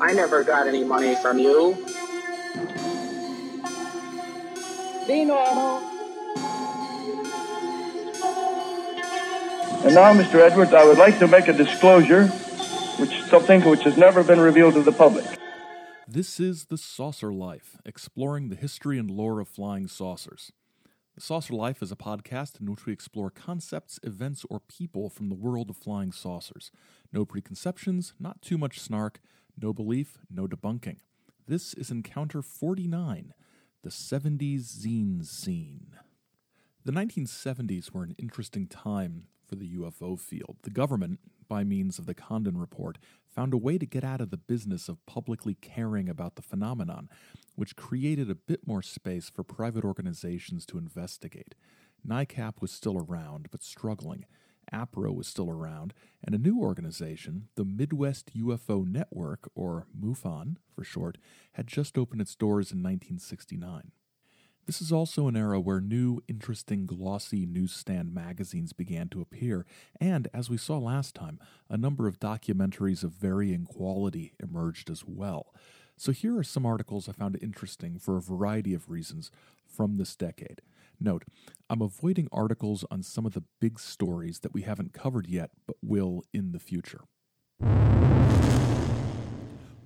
I never got any money from you. Be normal. And now, Mr. Edwards, I would like to make a disclosure, which something which has never been revealed to the public. This is The Saucer Life, exploring the history and lore of flying saucers. The Saucer Life is a podcast in which we explore concepts, events, or people from the world of flying saucers. No preconceptions, not too much snark, no belief, no debunking. This is Encounter 49, the 70s zine scene. The 1970s were an interesting time for the UFO field. The government, by means of the Condon Report, found a way to get out of the business of publicly caring about the phenomenon which created a bit more space for private organizations to investigate. NICAP was still around, but struggling. APRO was still around, and a new organization, the Midwest UFO Network, or MUFON for short, had just opened its doors in 1969. This is also an era where new, interesting, glossy newsstand magazines began to appear, and, as we saw last time, a number of documentaries of varying quality emerged as well. So here are some articles I found interesting for a variety of reasons from this decade. Note, I'm avoiding articles on some of the big stories that we haven't covered yet but will in the future. We're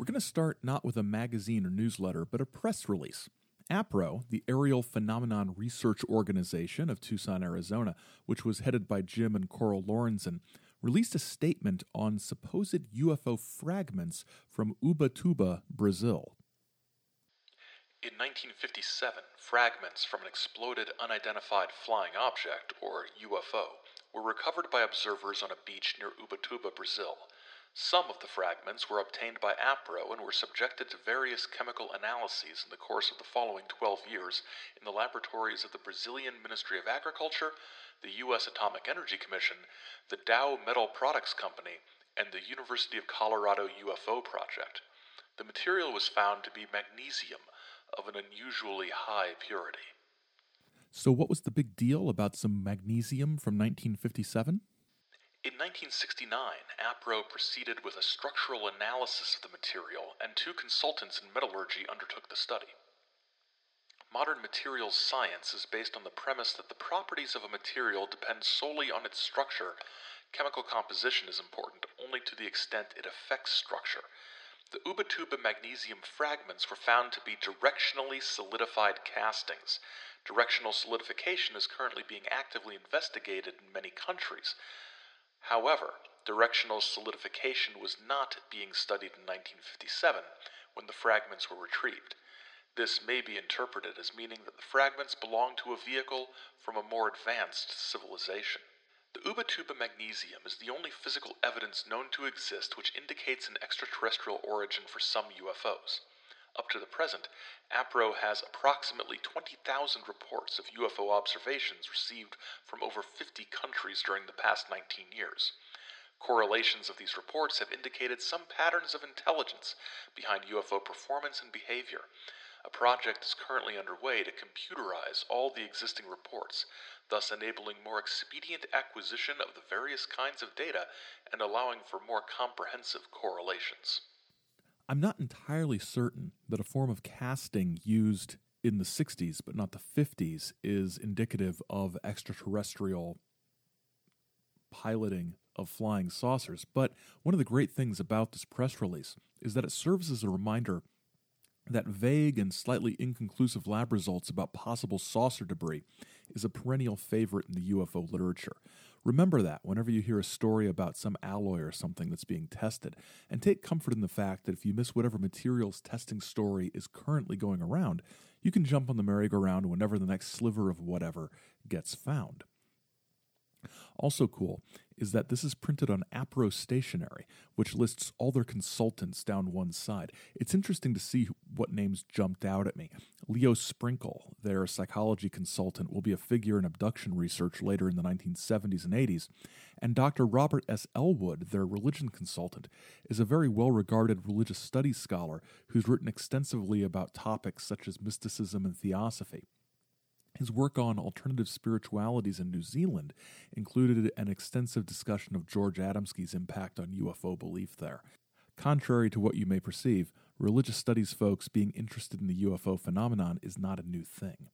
going to start not with a magazine or newsletter, but a press release. APRO, the Aerial Phenomenon Research Organization of Tucson, Arizona, which was headed by Jim and Coral Lorenzen, released a statement on supposed UFO fragments from Ubatuba, Brazil. In 1957, fragments from an exploded unidentified flying object, or UFO, were recovered by observers on a beach near Ubatuba, Brazil. Some of the fragments were obtained by APRO and were subjected to various chemical analyses in the course of the following 12 years in the laboratories of the Brazilian Ministry of Agriculture, the U.S. Atomic Energy Commission, the Dow Metal Products Company, and the University of Colorado UFO Project. The material was found to be magnesium of an unusually high purity. So, what was the big deal about some magnesium from 1957? In 1969, APRO proceeded with a structural analysis of the material, and two consultants in metallurgy undertook the study. Modern materials science is based on the premise that the properties of a material depend solely on its structure. Chemical composition is important only to the extent it affects structure. The Ubatuba magnesium fragments were found to be directionally solidified castings. Directional solidification is currently being actively investigated in many countries. However, directional solidification was not being studied in 1957 when the fragments were retrieved. This may be interpreted as meaning that the fragments belong to a vehicle from a more advanced civilization. The Ubatuba magnesium is the only physical evidence known to exist which indicates an extraterrestrial origin for some UFOs. Up to the present, APRO has approximately 20,000 reports of UFO observations received from over 50 countries during the past 19 years. Correlations of these reports have indicated some patterns of intelligence behind UFO performance and behavior. A project is currently underway to computerize all the existing reports, thus enabling more expedient acquisition of the various kinds of data and allowing for more comprehensive correlations. I'm not entirely certain that a form of casting used in the 60s but not the 50s is indicative of extraterrestrial piloting of flying saucers. But one of the great things about this press release is that it serves as a reminder that vague and slightly inconclusive lab results about possible saucer debris is a perennial favorite in the UFO literature. Remember that whenever you hear a story about some alloy or something that's being tested, and take comfort in the fact that if you miss whatever materials testing story is currently going around, you can jump on the merry-go-round whenever the next sliver of whatever gets found. Also cool is that this is printed on APRO Stationery, which lists all their consultants down one side. It's interesting to see what names jumped out at me. Leo Sprinkle, their psychology consultant, will be a figure in abduction research later in the 1970s and 80s. And Dr. Robert S. Ellwood, their religion consultant, is a very well regarded religious studies scholar who's written extensively about topics such as mysticism and theosophy. His work on alternative spiritualities in New Zealand included an extensive discussion of George Adamski's impact on UFO belief there. Contrary to what you may perceive, religious studies folks being interested in the UFO phenomenon is not a new thing.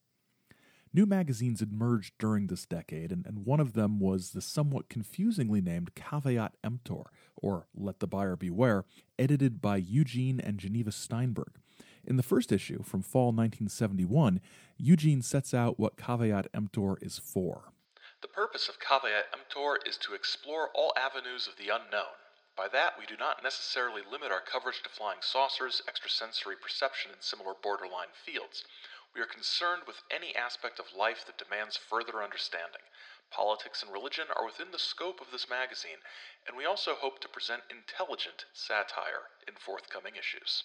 New magazines emerged during this decade, and, and one of them was the somewhat confusingly named Caveat Emptor, or Let the Buyer Beware, edited by Eugene and Geneva Steinberg. In the first issue, from fall 1971, Eugene sets out what Caveat Emptor is for. The purpose of Caveat Emptor is to explore all avenues of the unknown. By that, we do not necessarily limit our coverage to flying saucers, extrasensory perception, and similar borderline fields. We are concerned with any aspect of life that demands further understanding. Politics and religion are within the scope of this magazine, and we also hope to present intelligent satire in forthcoming issues.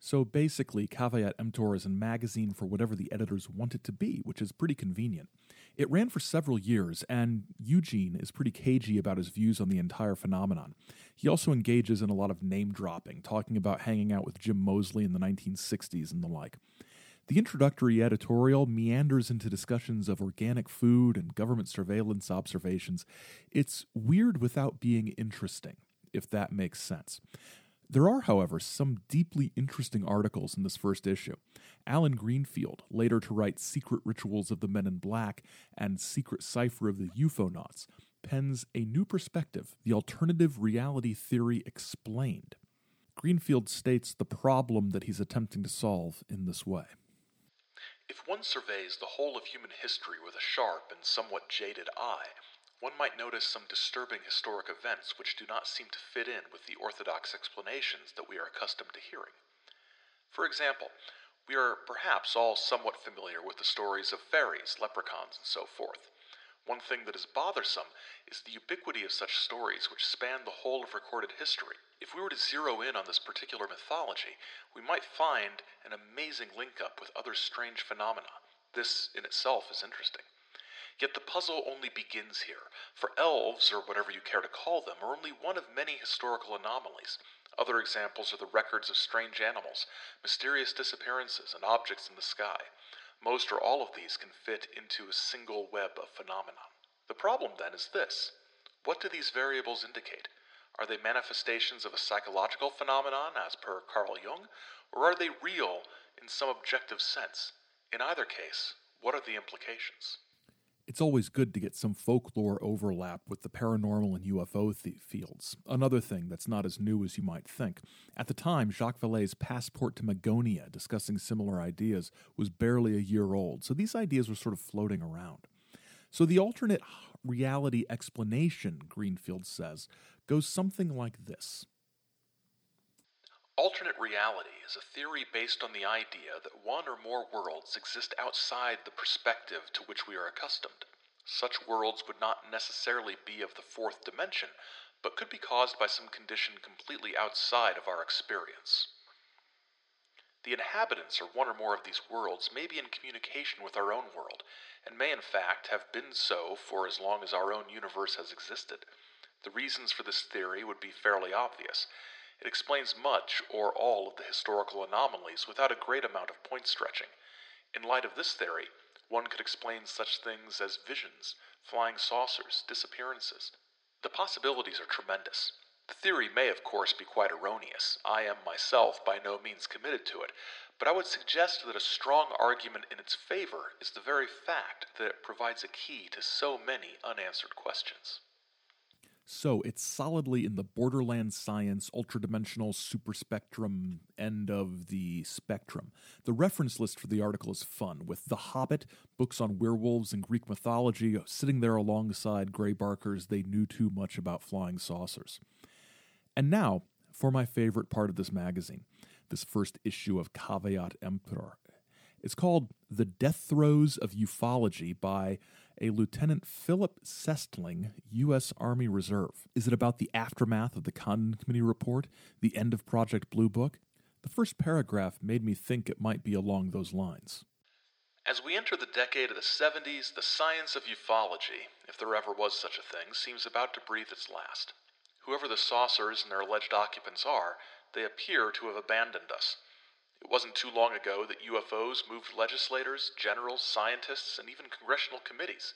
So basically, Caveat Emptor is a magazine for whatever the editors want it to be, which is pretty convenient. It ran for several years, and Eugene is pretty cagey about his views on the entire phenomenon. He also engages in a lot of name dropping, talking about hanging out with Jim Moseley in the 1960s and the like. The introductory editorial meanders into discussions of organic food and government surveillance observations. It's weird without being interesting, if that makes sense. There are, however, some deeply interesting articles in this first issue. Alan Greenfield, later to write Secret Rituals of the Men in Black and Secret Cipher of the UFOnauts, pens a new perspective, the alternative reality theory explained. Greenfield states the problem that he's attempting to solve in this way. If one surveys the whole of human history with a sharp and somewhat jaded eye, one might notice some disturbing historic events which do not seem to fit in with the orthodox explanations that we are accustomed to hearing. For example, we are perhaps all somewhat familiar with the stories of fairies, leprechauns, and so forth. One thing that is bothersome is the ubiquity of such stories which span the whole of recorded history. If we were to zero in on this particular mythology, we might find an amazing link up with other strange phenomena. This in itself is interesting. Yet the puzzle only begins here, for elves, or whatever you care to call them, are only one of many historical anomalies. Other examples are the records of strange animals, mysterious disappearances, and objects in the sky. Most or all of these can fit into a single web of phenomenon. The problem then is this what do these variables indicate? Are they manifestations of a psychological phenomenon, as per Carl Jung, or are they real in some objective sense? In either case, what are the implications? It's always good to get some folklore overlap with the paranormal and UFO th- fields. Another thing that's not as new as you might think. At the time, Jacques Vallée's Passport to Magonia, discussing similar ideas, was barely a year old, so these ideas were sort of floating around. So the alternate reality explanation, Greenfield says, goes something like this. Alternate reality is a theory based on the idea that one or more worlds exist outside the perspective to which we are accustomed. Such worlds would not necessarily be of the fourth dimension, but could be caused by some condition completely outside of our experience. The inhabitants of one or more of these worlds may be in communication with our own world, and may in fact have been so for as long as our own universe has existed. The reasons for this theory would be fairly obvious. It explains much or all of the historical anomalies without a great amount of point stretching. In light of this theory, one could explain such things as visions, flying saucers, disappearances. The possibilities are tremendous. The theory may, of course, be quite erroneous. I am myself by no means committed to it, but I would suggest that a strong argument in its favor is the very fact that it provides a key to so many unanswered questions. So it's solidly in the borderland science, ultradimensional superspectrum end of the spectrum. The reference list for the article is fun, with The Hobbit, books on werewolves and Greek mythology, uh, sitting there alongside Gray Barker's They Knew Too Much About Flying Saucers. And now, for my favorite part of this magazine, this first issue of Caveat Emptor. It's called The Death Throes of Ufology by a Lieutenant Philip Sestling, U.S. Army Reserve. Is it about the aftermath of the Condon Committee report, the end of Project Blue Book? The first paragraph made me think it might be along those lines. As we enter the decade of the 70s, the science of ufology, if there ever was such a thing, seems about to breathe its last. Whoever the saucers and their alleged occupants are, they appear to have abandoned us. It wasn't too long ago that UFOs moved legislators, generals, scientists, and even congressional committees.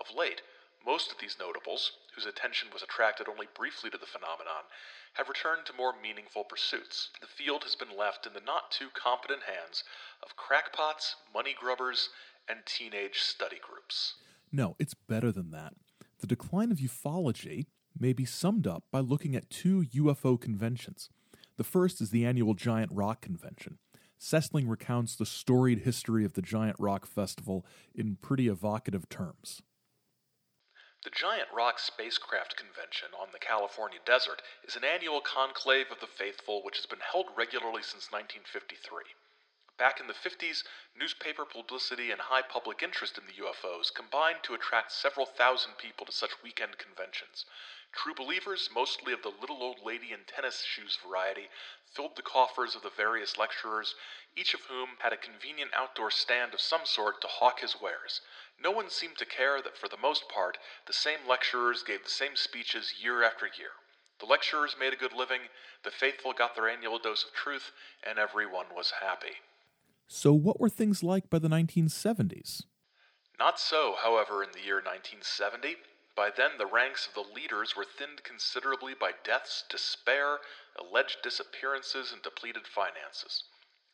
Of late, most of these notables, whose attention was attracted only briefly to the phenomenon, have returned to more meaningful pursuits. The field has been left in the not too competent hands of crackpots, money grubbers, and teenage study groups. No, it's better than that. The decline of ufology may be summed up by looking at two UFO conventions. The first is the annual Giant Rock Convention. Sessling recounts the storied history of the Giant Rock Festival in pretty evocative terms. The Giant Rock Spacecraft Convention on the California desert is an annual conclave of the faithful which has been held regularly since 1953. Back in the 50s, newspaper publicity and high public interest in the UFOs combined to attract several thousand people to such weekend conventions. True believers, mostly of the little old lady in tennis shoes variety, filled the coffers of the various lecturers, each of whom had a convenient outdoor stand of some sort to hawk his wares. No one seemed to care that for the most part the same lecturers gave the same speeches year after year. The lecturers made a good living, the faithful got their annual dose of truth, and everyone was happy. So, what were things like by the 1970s? Not so, however, in the year 1970. By then, the ranks of the leaders were thinned considerably by deaths, despair, alleged disappearances, and depleted finances.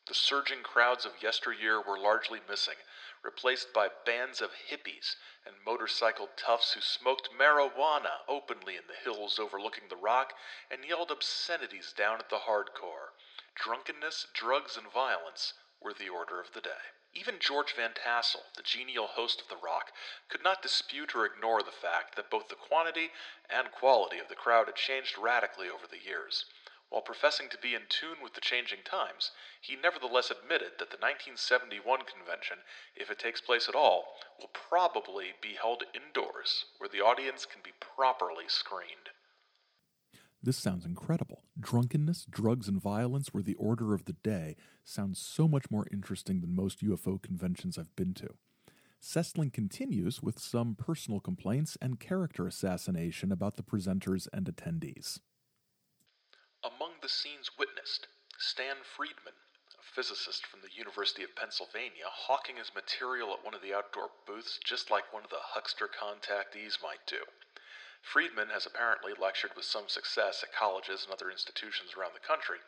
The surging crowds of yesteryear were largely missing, replaced by bands of hippies and motorcycle toughs who smoked marijuana openly in the hills overlooking the rock and yelled obscenities down at the hardcore. Drunkenness, drugs, and violence were the order of the day. Even George Van Tassel, the genial host of The Rock, could not dispute or ignore the fact that both the quantity and quality of the crowd had changed radically over the years. While professing to be in tune with the changing times, he nevertheless admitted that the 1971 convention, if it takes place at all, will probably be held indoors, where the audience can be properly screened. This sounds incredible. Drunkenness, drugs, and violence were the order of the day sounds so much more interesting than most UFO conventions I've been to. Sessling continues with some personal complaints and character assassination about the presenters and attendees. Among the scenes witnessed, Stan Friedman, a physicist from the University of Pennsylvania, hawking his material at one of the outdoor booths just like one of the huckster contactees might do. Friedman has apparently lectured with some success at colleges and other institutions around the country,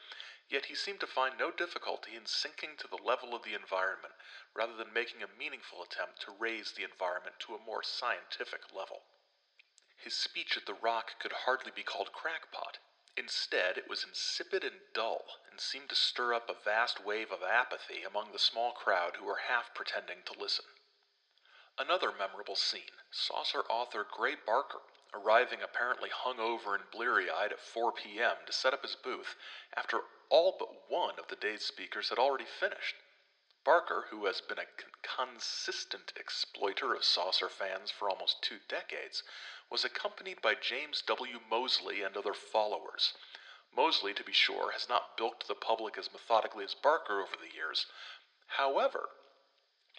yet he seemed to find no difficulty in sinking to the level of the environment rather than making a meaningful attempt to raise the environment to a more scientific level. His speech at the Rock could hardly be called crackpot. Instead, it was insipid and dull, and seemed to stir up a vast wave of apathy among the small crowd who were half pretending to listen. Another memorable scene saucer author Gray Barker arriving apparently hungover and bleary eyed at 4 p.m. to set up his booth after all but one of the day's speakers had already finished. Barker, who has been a con- consistent exploiter of saucer fans for almost two decades, was accompanied by James W. Moseley and other followers. Moseley, to be sure, has not bilked the public as methodically as Barker over the years. However,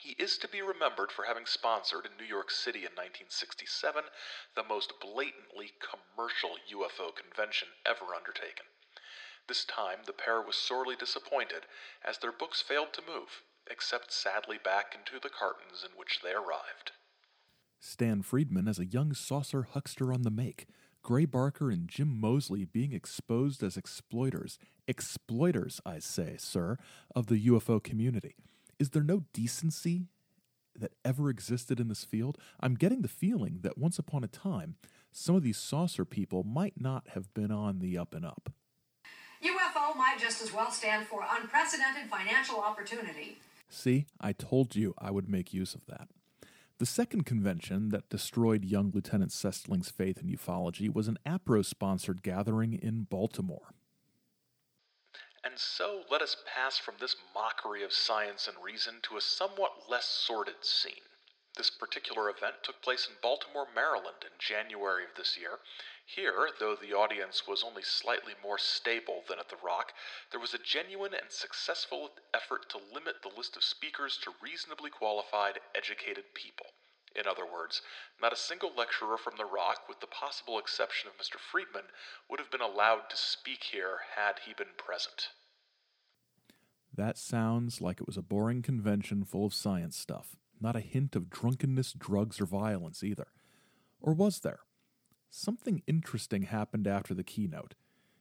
he is to be remembered for having sponsored in New York City in 1967 the most blatantly commercial UFO convention ever undertaken. This time, the pair was sorely disappointed, as their books failed to move, except sadly back into the cartons in which they arrived. Stan Friedman as a young saucer huckster on the make. Gray Barker and Jim Moseley being exposed as exploiters. Exploiters, I say, sir, of the UFO community. Is there no decency that ever existed in this field? I'm getting the feeling that once upon a time, some of these saucer people might not have been on the up and up. UFO might just as well stand for unprecedented financial opportunity. See, I told you I would make use of that. The second convention that destroyed young Lieutenant Sessling's faith in ufology was an APRO sponsored gathering in Baltimore. And so let us pass from this mockery of science and reason to a somewhat less sordid scene. This particular event took place in Baltimore, Maryland in January of this year. Here, though the audience was only slightly more stable than at the Rock, there was a genuine and successful effort to limit the list of speakers to reasonably qualified, educated people. In other words, not a single lecturer from the Rock, with the possible exception of Mr. Friedman, would have been allowed to speak here had he been present. That sounds like it was a boring convention full of science stuff. Not a hint of drunkenness, drugs, or violence either. Or was there? Something interesting happened after the keynote.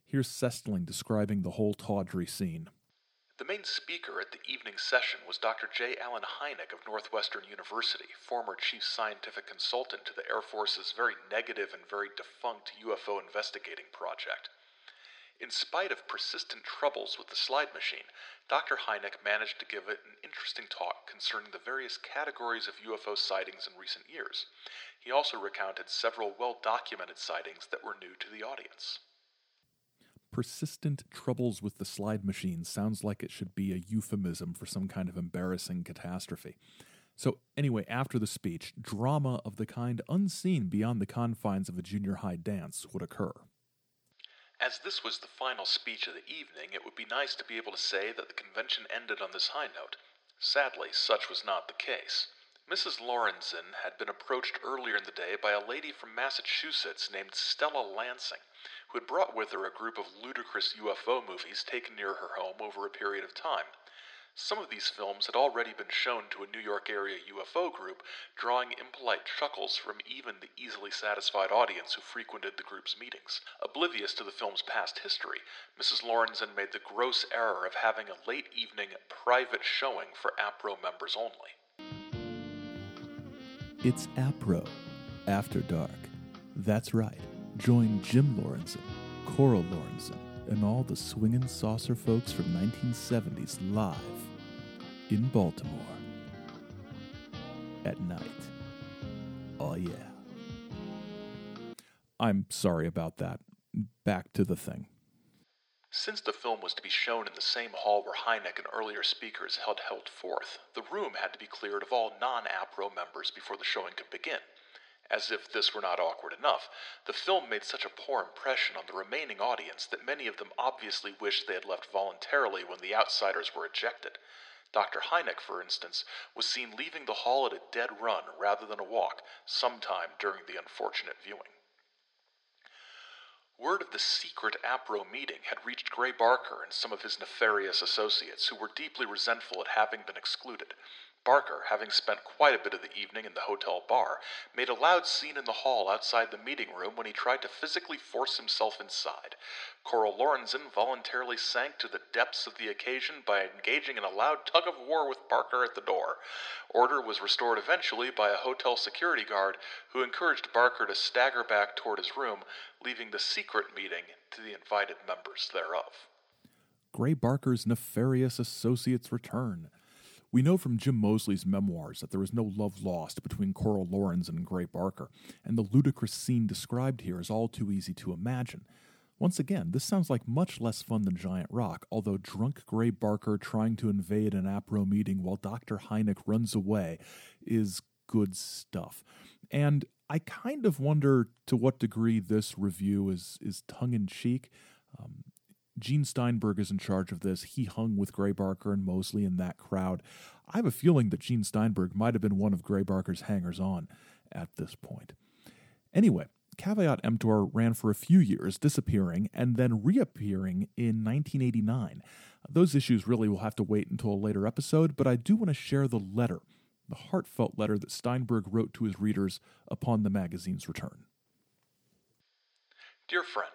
Here's Sestling describing the whole tawdry scene. The main speaker at the evening session was Dr. J. Allen Hynek of Northwestern University, former chief scientific consultant to the Air Force's very negative and very defunct UFO investigating project. In spite of persistent troubles with the slide machine, Dr. Hynek managed to give it an interesting talk concerning the various categories of UFO sightings in recent years. He also recounted several well documented sightings that were new to the audience. Persistent troubles with the slide machine sounds like it should be a euphemism for some kind of embarrassing catastrophe. So, anyway, after the speech, drama of the kind unseen beyond the confines of a junior high dance would occur. As this was the final speech of the evening, it would be nice to be able to say that the convention ended on this high note. Sadly, such was not the case. Mrs. Lorenzen had been approached earlier in the day by a lady from Massachusetts named Stella Lansing, who had brought with her a group of ludicrous UFO movies taken near her home over a period of time. Some of these films had already been shown to a New York area UFO group, drawing impolite chuckles from even the easily satisfied audience who frequented the group's meetings. Oblivious to the film's past history, Mrs. Lorenzen made the gross error of having a late evening private showing for APRO members only. It's APRO, After Dark. That's right. Join Jim Lorenzen, Coral Lorenzen, and all the swingin' saucer folks from 1970s live in Baltimore at night. Oh, yeah. I'm sorry about that. Back to the thing. Since the film was to be shown in the same hall where Hynek and earlier speakers had held forth, the room had to be cleared of all non APRO members before the showing could begin. As if this were not awkward enough, the film made such a poor impression on the remaining audience that many of them obviously wished they had left voluntarily when the outsiders were ejected. Dr. Hynek, for instance, was seen leaving the hall at a dead run rather than a walk sometime during the unfortunate viewing. Word of the secret APRO meeting had reached Gray Barker and some of his nefarious associates, who were deeply resentful at having been excluded. Barker, having spent quite a bit of the evening in the hotel bar, made a loud scene in the hall outside the meeting room when he tried to physically force himself inside. Coral Lorenzen voluntarily sank to the depths of the occasion by engaging in a loud tug of war with Barker at the door. Order was restored eventually by a hotel security guard who encouraged Barker to stagger back toward his room, leaving the secret meeting to the invited members thereof. Gray Barker's nefarious associates return. We know from Jim Moseley's memoirs that there was no love lost between Coral Lorenzen and Gray Barker, and the ludicrous scene described here is all too easy to imagine. Once again, this sounds like much less fun than Giant Rock, although drunk Gray Barker trying to invade an APRO meeting while Dr. Hynek runs away is good stuff. And I kind of wonder to what degree this review is, is tongue in cheek. Um, Gene Steinberg is in charge of this. He hung with Gray Barker and Moseley in that crowd. I have a feeling that Gene Steinberg might have been one of Gray Barker's hangers on at this point. Anyway, Caveat Emptor ran for a few years, disappearing and then reappearing in 1989. Those issues really will have to wait until a later episode, but I do want to share the letter, the heartfelt letter that Steinberg wrote to his readers upon the magazine's return. Dear friend,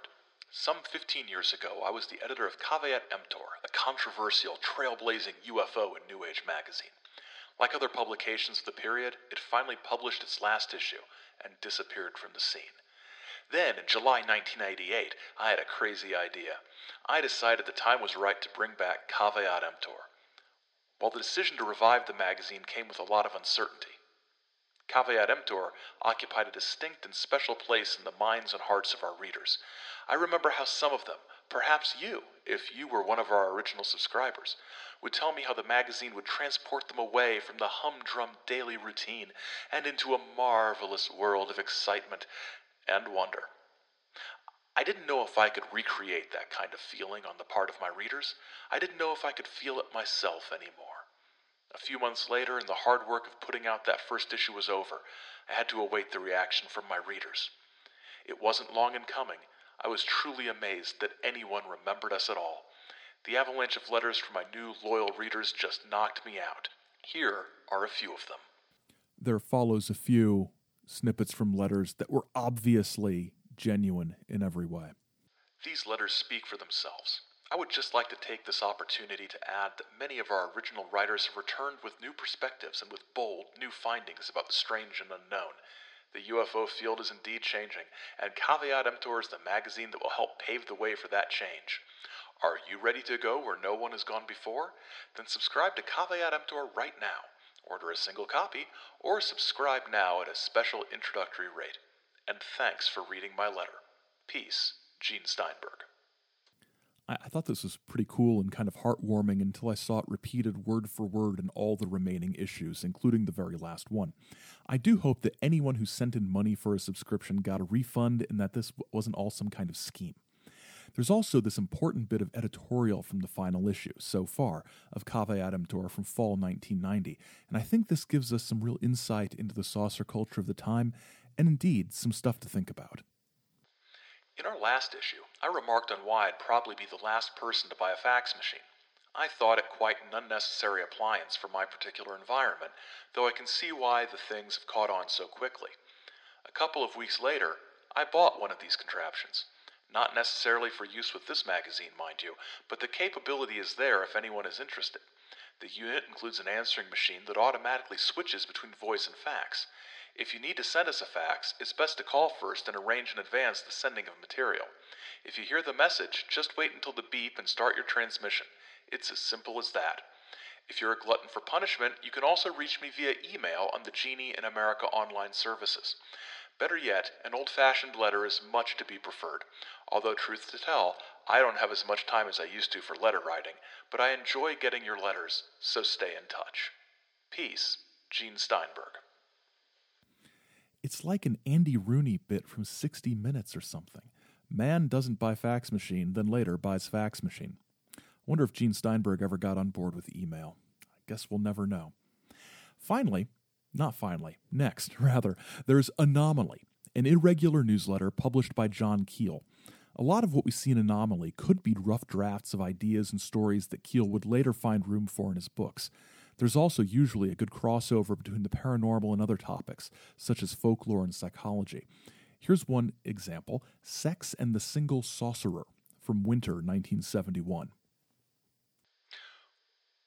some 15 years ago, I was the editor of Caveat Emptor, a controversial, trailblazing UFO and New Age magazine. Like other publications of the period, it finally published its last issue and disappeared from the scene. Then, in July 1988, I had a crazy idea. I decided the time was right to bring back Caveat Emptor. While the decision to revive the magazine came with a lot of uncertainty, Caveat Emptor occupied a distinct and special place in the minds and hearts of our readers. I remember how some of them, perhaps you, if you were one of our original subscribers, would tell me how the magazine would transport them away from the humdrum daily routine and into a marvelous world of excitement and wonder. I didn't know if I could recreate that kind of feeling on the part of my readers. I didn't know if I could feel it myself anymore. A few months later, and the hard work of putting out that first issue was over, I had to await the reaction from my readers. It wasn't long in coming. I was truly amazed that anyone remembered us at all. The avalanche of letters from my new loyal readers just knocked me out. Here are a few of them. There follows a few snippets from letters that were obviously genuine in every way. These letters speak for themselves. I would just like to take this opportunity to add that many of our original writers have returned with new perspectives and with bold, new findings about the strange and unknown. The UFO field is indeed changing, and Caveat Emptor is the magazine that will help pave the way for that change. Are you ready to go where no one has gone before? Then subscribe to Caveat Emptor right now. Order a single copy, or subscribe now at a special introductory rate. And thanks for reading my letter. Peace, Gene Steinberg. I, I thought this was pretty cool and kind of heartwarming until I saw it repeated word for word in all the remaining issues, including the very last one. I do hope that anyone who sent in money for a subscription got a refund and that this wasn't all some kind of scheme. There's also this important bit of editorial from the final issue, so far, of Caveat Emptor from fall 1990, and I think this gives us some real insight into the saucer culture of the time, and indeed, some stuff to think about. In our last issue, I remarked on why I'd probably be the last person to buy a fax machine. I thought it quite an unnecessary appliance for my particular environment, though I can see why the things have caught on so quickly. A couple of weeks later, I bought one of these contraptions. Not necessarily for use with this magazine, mind you, but the capability is there if anyone is interested. The unit includes an answering machine that automatically switches between voice and fax. If you need to send us a fax, it's best to call first and arrange in advance the sending of material. If you hear the message, just wait until the beep and start your transmission. It's as simple as that. If you're a glutton for punishment, you can also reach me via email on the Genie in America online services. Better yet, an old fashioned letter is much to be preferred. Although, truth to tell, I don't have as much time as I used to for letter writing, but I enjoy getting your letters, so stay in touch. Peace, Gene Steinberg. It's like an Andy Rooney bit from 60 Minutes or something. Man doesn't buy fax machine, then later buys fax machine. Wonder if Gene Steinberg ever got on board with email. I guess we'll never know. Finally, not finally, next, rather, there's Anomaly, an irregular newsletter published by John Keel. A lot of what we see in Anomaly could be rough drafts of ideas and stories that Keel would later find room for in his books. There's also usually a good crossover between the paranormal and other topics, such as folklore and psychology. Here's one example Sex and the Single Saucerer from Winter 1971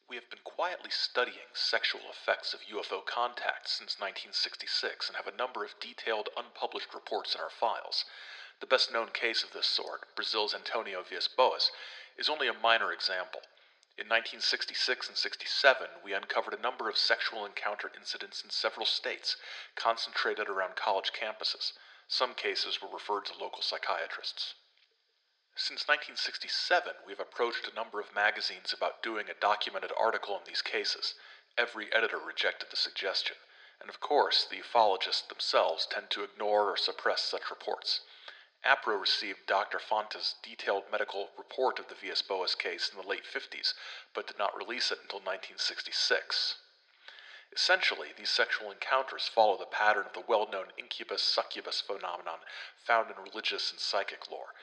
we have been quietly studying sexual effects of UFO contact since 1966 and have a number of detailed unpublished reports in our files. The best known case of this sort, Brazil's Antonio Villas Boas, is only a minor example. In 1966 and 67, we uncovered a number of sexual encounter incidents in several states, concentrated around college campuses. Some cases were referred to local psychiatrists. Since 1967, we've approached a number of magazines about doing a documented article on these cases. Every editor rejected the suggestion, and of course, the ufologists themselves tend to ignore or suppress such reports. APRO received Dr. Fontes' detailed medical report of the Villas Boas case in the late 50s, but did not release it until 1966. Essentially, these sexual encounters follow the pattern of the well known incubus succubus phenomenon found in religious and psychic lore.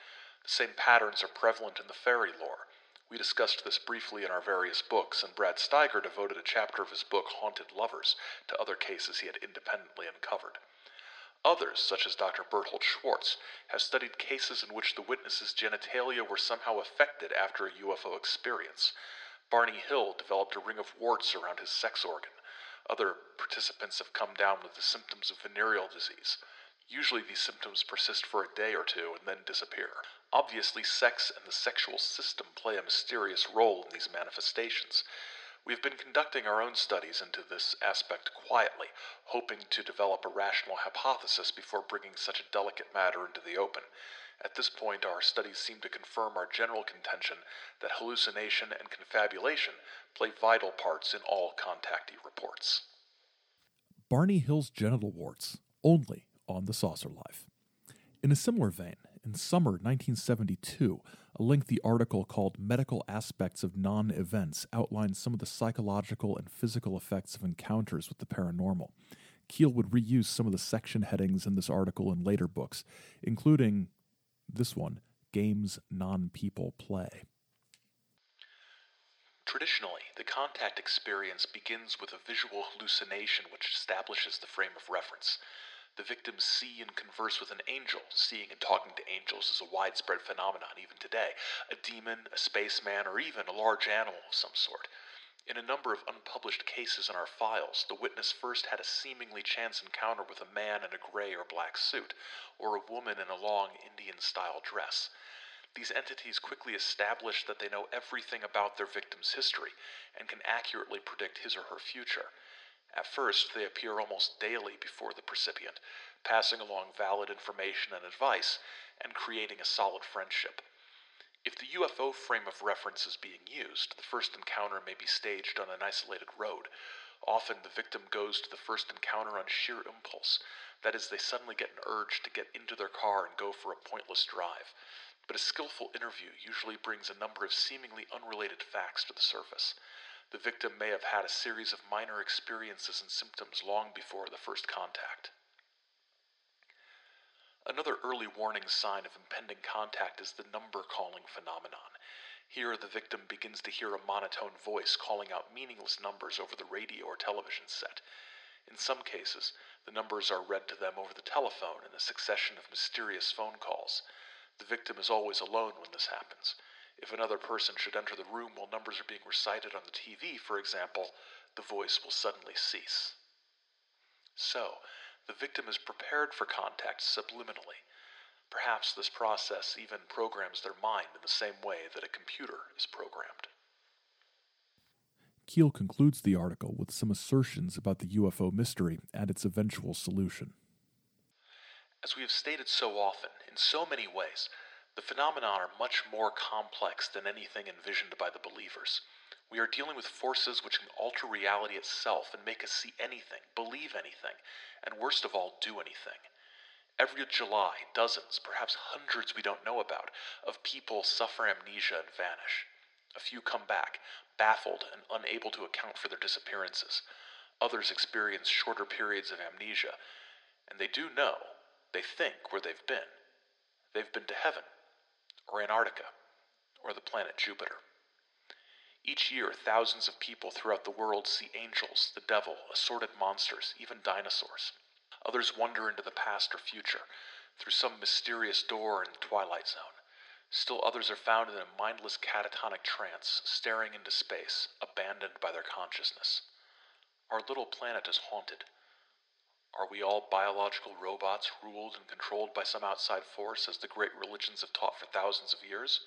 The same patterns are prevalent in the fairy lore. We discussed this briefly in our various books, and Brad Steiger devoted a chapter of his book Haunted Lovers to other cases he had independently uncovered. Others, such as Dr. Berthold Schwarz, have studied cases in which the witness's genitalia were somehow affected after a UFO experience. Barney Hill developed a ring of warts around his sex organ. Other participants have come down with the symptoms of venereal disease. Usually, these symptoms persist for a day or two and then disappear. Obviously, sex and the sexual system play a mysterious role in these manifestations. We've been conducting our own studies into this aspect quietly, hoping to develop a rational hypothesis before bringing such a delicate matter into the open. At this point, our studies seem to confirm our general contention that hallucination and confabulation play vital parts in all contactee reports. Barney Hill's genital warts, only on the saucer life. In a similar vein, in summer 1972, a lengthy article called Medical Aspects of Non Events outlines some of the psychological and physical effects of encounters with the paranormal. Keel would reuse some of the section headings in this article in later books, including this one Games Non People Play. Traditionally, the contact experience begins with a visual hallucination which establishes the frame of reference. The victims see and converse with an angel. Seeing and talking to angels is a widespread phenomenon even today. A demon, a spaceman, or even a large animal of some sort. In a number of unpublished cases in our files, the witness first had a seemingly chance encounter with a man in a gray or black suit, or a woman in a long Indian style dress. These entities quickly establish that they know everything about their victim's history and can accurately predict his or her future. At first, they appear almost daily before the recipient, passing along valid information and advice and creating a solid friendship. If the UFO frame of reference is being used, the first encounter may be staged on an isolated road. Often the victim goes to the first encounter on sheer impulse. That is, they suddenly get an urge to get into their car and go for a pointless drive. But a skillful interview usually brings a number of seemingly unrelated facts to the surface. The victim may have had a series of minor experiences and symptoms long before the first contact. Another early warning sign of impending contact is the number calling phenomenon. Here, the victim begins to hear a monotone voice calling out meaningless numbers over the radio or television set. In some cases, the numbers are read to them over the telephone in a succession of mysterious phone calls. The victim is always alone when this happens. If another person should enter the room while numbers are being recited on the TV, for example, the voice will suddenly cease. So, the victim is prepared for contact subliminally. Perhaps this process even programs their mind in the same way that a computer is programmed. Keel concludes the article with some assertions about the UFO mystery and its eventual solution. As we have stated so often, in so many ways, the phenomena are much more complex than anything envisioned by the believers. We are dealing with forces which can alter reality itself and make us see anything, believe anything, and worst of all, do anything. Every July, dozens, perhaps hundreds we don't know about, of people suffer amnesia and vanish. A few come back, baffled and unable to account for their disappearances. Others experience shorter periods of amnesia, and they do know, they think, where they've been. They've been to heaven, or Antarctica, or the planet Jupiter. Each year, thousands of people throughout the world see angels, the devil, assorted monsters, even dinosaurs. Others wander into the past or future, through some mysterious door in the twilight zone. Still others are found in a mindless catatonic trance, staring into space, abandoned by their consciousness. Our little planet is haunted. Are we all biological robots ruled and controlled by some outside force, as the great religions have taught for thousands of years?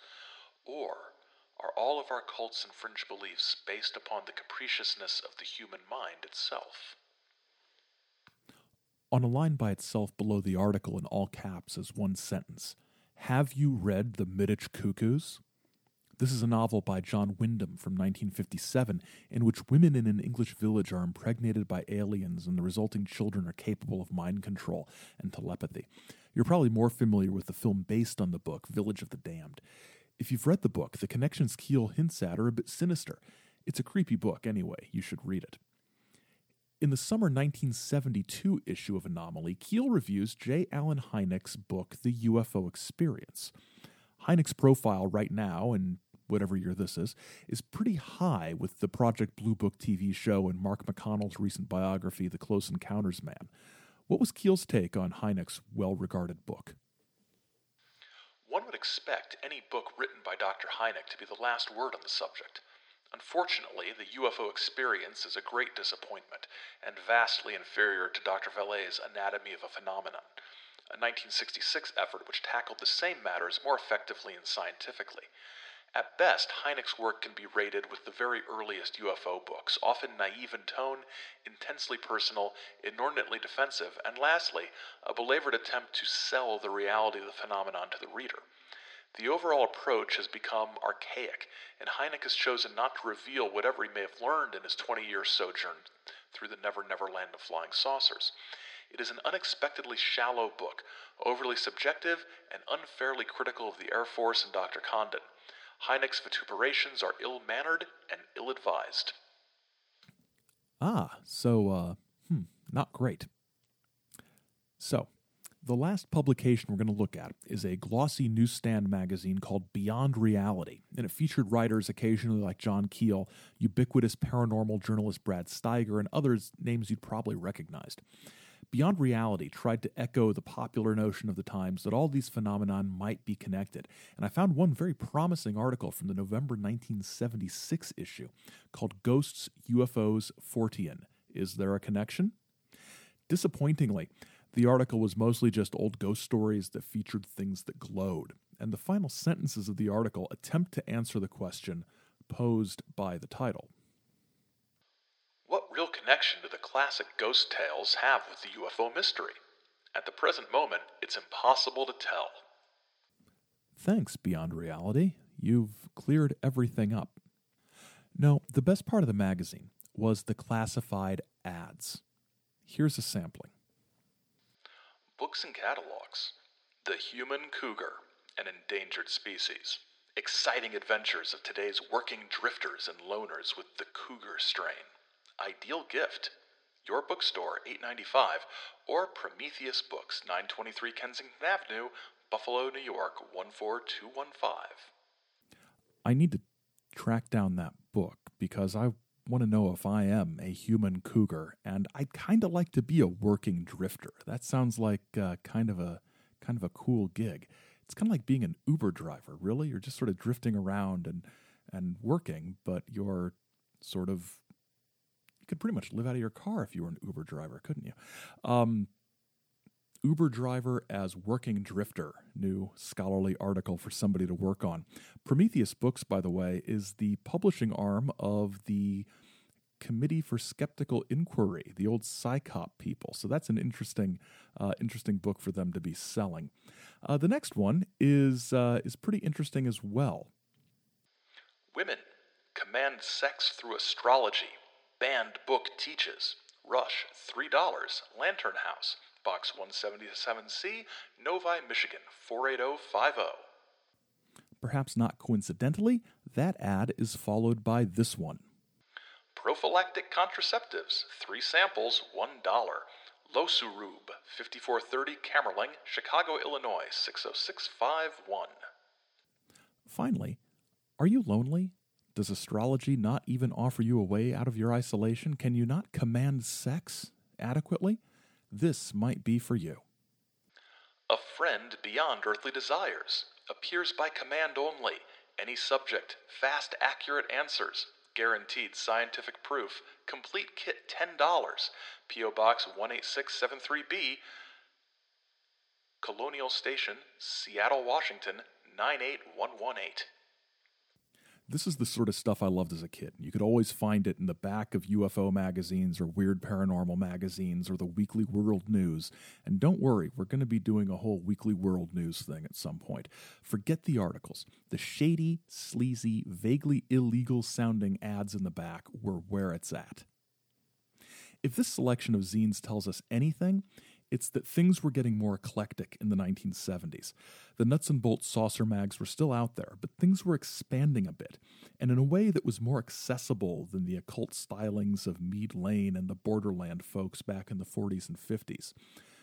Or are all of our cults and fringe beliefs based upon the capriciousness of the human mind itself? On a line by itself below the article in all caps is one sentence Have you read The Midwich Cuckoos? This is a novel by John Wyndham from 1957 in which women in an English village are impregnated by aliens and the resulting children are capable of mind control and telepathy. You're probably more familiar with the film based on the book, Village of the Damned. If you've read the book, the connections Keel hints at are a bit sinister. It's a creepy book anyway, you should read it. In the summer 1972 issue of Anomaly, Keel reviews J. Allen Hynek's book, The UFO Experience. Hynek's profile right now, and whatever year this is, is pretty high with the Project Blue Book TV show and Mark O'Connell's recent biography, The Close Encounters Man. What was Keel's take on Hynek's well regarded book? One would expect any book written by Dr. Hynek to be the last word on the subject. Unfortunately, the UFO experience is a great disappointment and vastly inferior to Dr. Vallee's Anatomy of a Phenomenon, a 1966 effort which tackled the same matters more effectively and scientifically. At best, Hynek's work can be rated with the very earliest UFO books, often naive in tone, intensely personal, inordinately defensive, and lastly, a belabored attempt to sell the reality of the phenomenon to the reader. The overall approach has become archaic, and Hynek has chosen not to reveal whatever he may have learned in his 20 year sojourn through the Never Never Land of Flying Saucers. It is an unexpectedly shallow book, overly subjective and unfairly critical of the Air Force and Dr. Condon. Hynek's vituperations are ill mannered and ill advised. Ah, so, uh, hmm, not great. So, the last publication we're going to look at is a glossy newsstand magazine called Beyond Reality, and it featured writers occasionally like John Keel, ubiquitous paranormal journalist Brad Steiger, and others names you'd probably recognized. Beyond Reality tried to echo the popular notion of the times that all these phenomena might be connected, and I found one very promising article from the November 1976 issue called Ghosts, UFOs, Fortean. Is there a connection? Disappointingly, the article was mostly just old ghost stories that featured things that glowed, and the final sentences of the article attempt to answer the question posed by the title. Connection do the classic ghost tales have with the UFO mystery? At the present moment, it's impossible to tell. Thanks, Beyond Reality. You've cleared everything up. No, the best part of the magazine was the classified ads. Here's a sampling Books and catalogs The Human Cougar, an endangered species. Exciting adventures of today's working drifters and loners with the cougar strain ideal gift. Your bookstore, 895, or Prometheus Books, 923 Kensington Avenue, Buffalo, New York, 14215. I need to track down that book because I want to know if I am a human cougar, and I'd kind of like to be a working drifter. That sounds like uh, kind of a kind of a cool gig. It's kind of like being an Uber driver. Really, you're just sort of drifting around and and working, but you're sort of could pretty much live out of your car if you were an Uber driver, couldn't you? Um, Uber driver as working drifter, new scholarly article for somebody to work on. Prometheus Books, by the way, is the publishing arm of the Committee for Skeptical Inquiry, the old CSICOP people. So that's an interesting, uh, interesting book for them to be selling. Uh, the next one is uh, is pretty interesting as well. Women command sex through astrology Banned Book Teaches. Rush, $3. Lantern House, Box 177C, Novi, Michigan, 48050. Perhaps not coincidentally, that ad is followed by this one. Prophylactic contraceptives, three samples, $1. Losurub, 5430 Kamerling, Chicago, Illinois, 60651. Finally, are you lonely? Does astrology not even offer you a way out of your isolation? Can you not command sex adequately? This might be for you. A friend beyond earthly desires appears by command only. Any subject, fast, accurate answers, guaranteed scientific proof, complete kit $10. P.O. Box 18673B, Colonial Station, Seattle, Washington 98118. This is the sort of stuff I loved as a kid. You could always find it in the back of UFO magazines or weird paranormal magazines or the Weekly World News. And don't worry, we're going to be doing a whole Weekly World News thing at some point. Forget the articles. The shady, sleazy, vaguely illegal sounding ads in the back were where it's at. If this selection of zines tells us anything, it's that things were getting more eclectic in the 1970s. The nuts and bolts saucer mags were still out there, but things were expanding a bit, and in a way that was more accessible than the occult stylings of Meade Layne and the Borderland folks back in the 40s and 50s.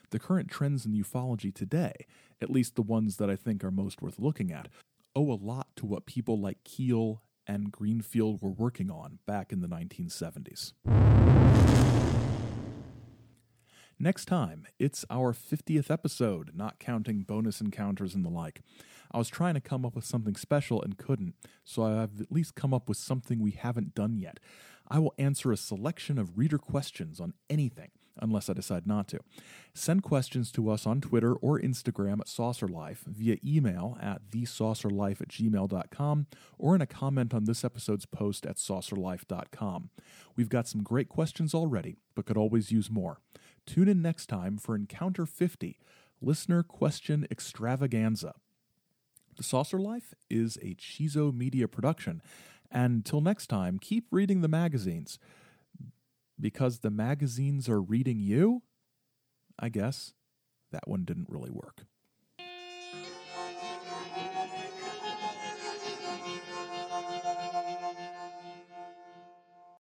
The current trends in ufology today, at least the ones that I think are most worth looking at, owe a lot to what people like Keel and Greenfield were working on back in the 1970s. Next time, it's our 50th episode, not counting bonus encounters and the like. I was trying to come up with something special and couldn't, so I've at least come up with something we haven't done yet. I will answer a selection of reader questions on anything, unless I decide not to. Send questions to us on Twitter or Instagram at SaucerLife, via email at thesaucerlife at gmail.com, or in a comment on this episode's post at saucerlife.com. We've got some great questions already, but could always use more. Tune in next time for Encounter 50 Listener Question Extravaganza. The Saucer Life is a Chizo Media production. And till next time, keep reading the magazines. Because the magazines are reading you? I guess that one didn't really work.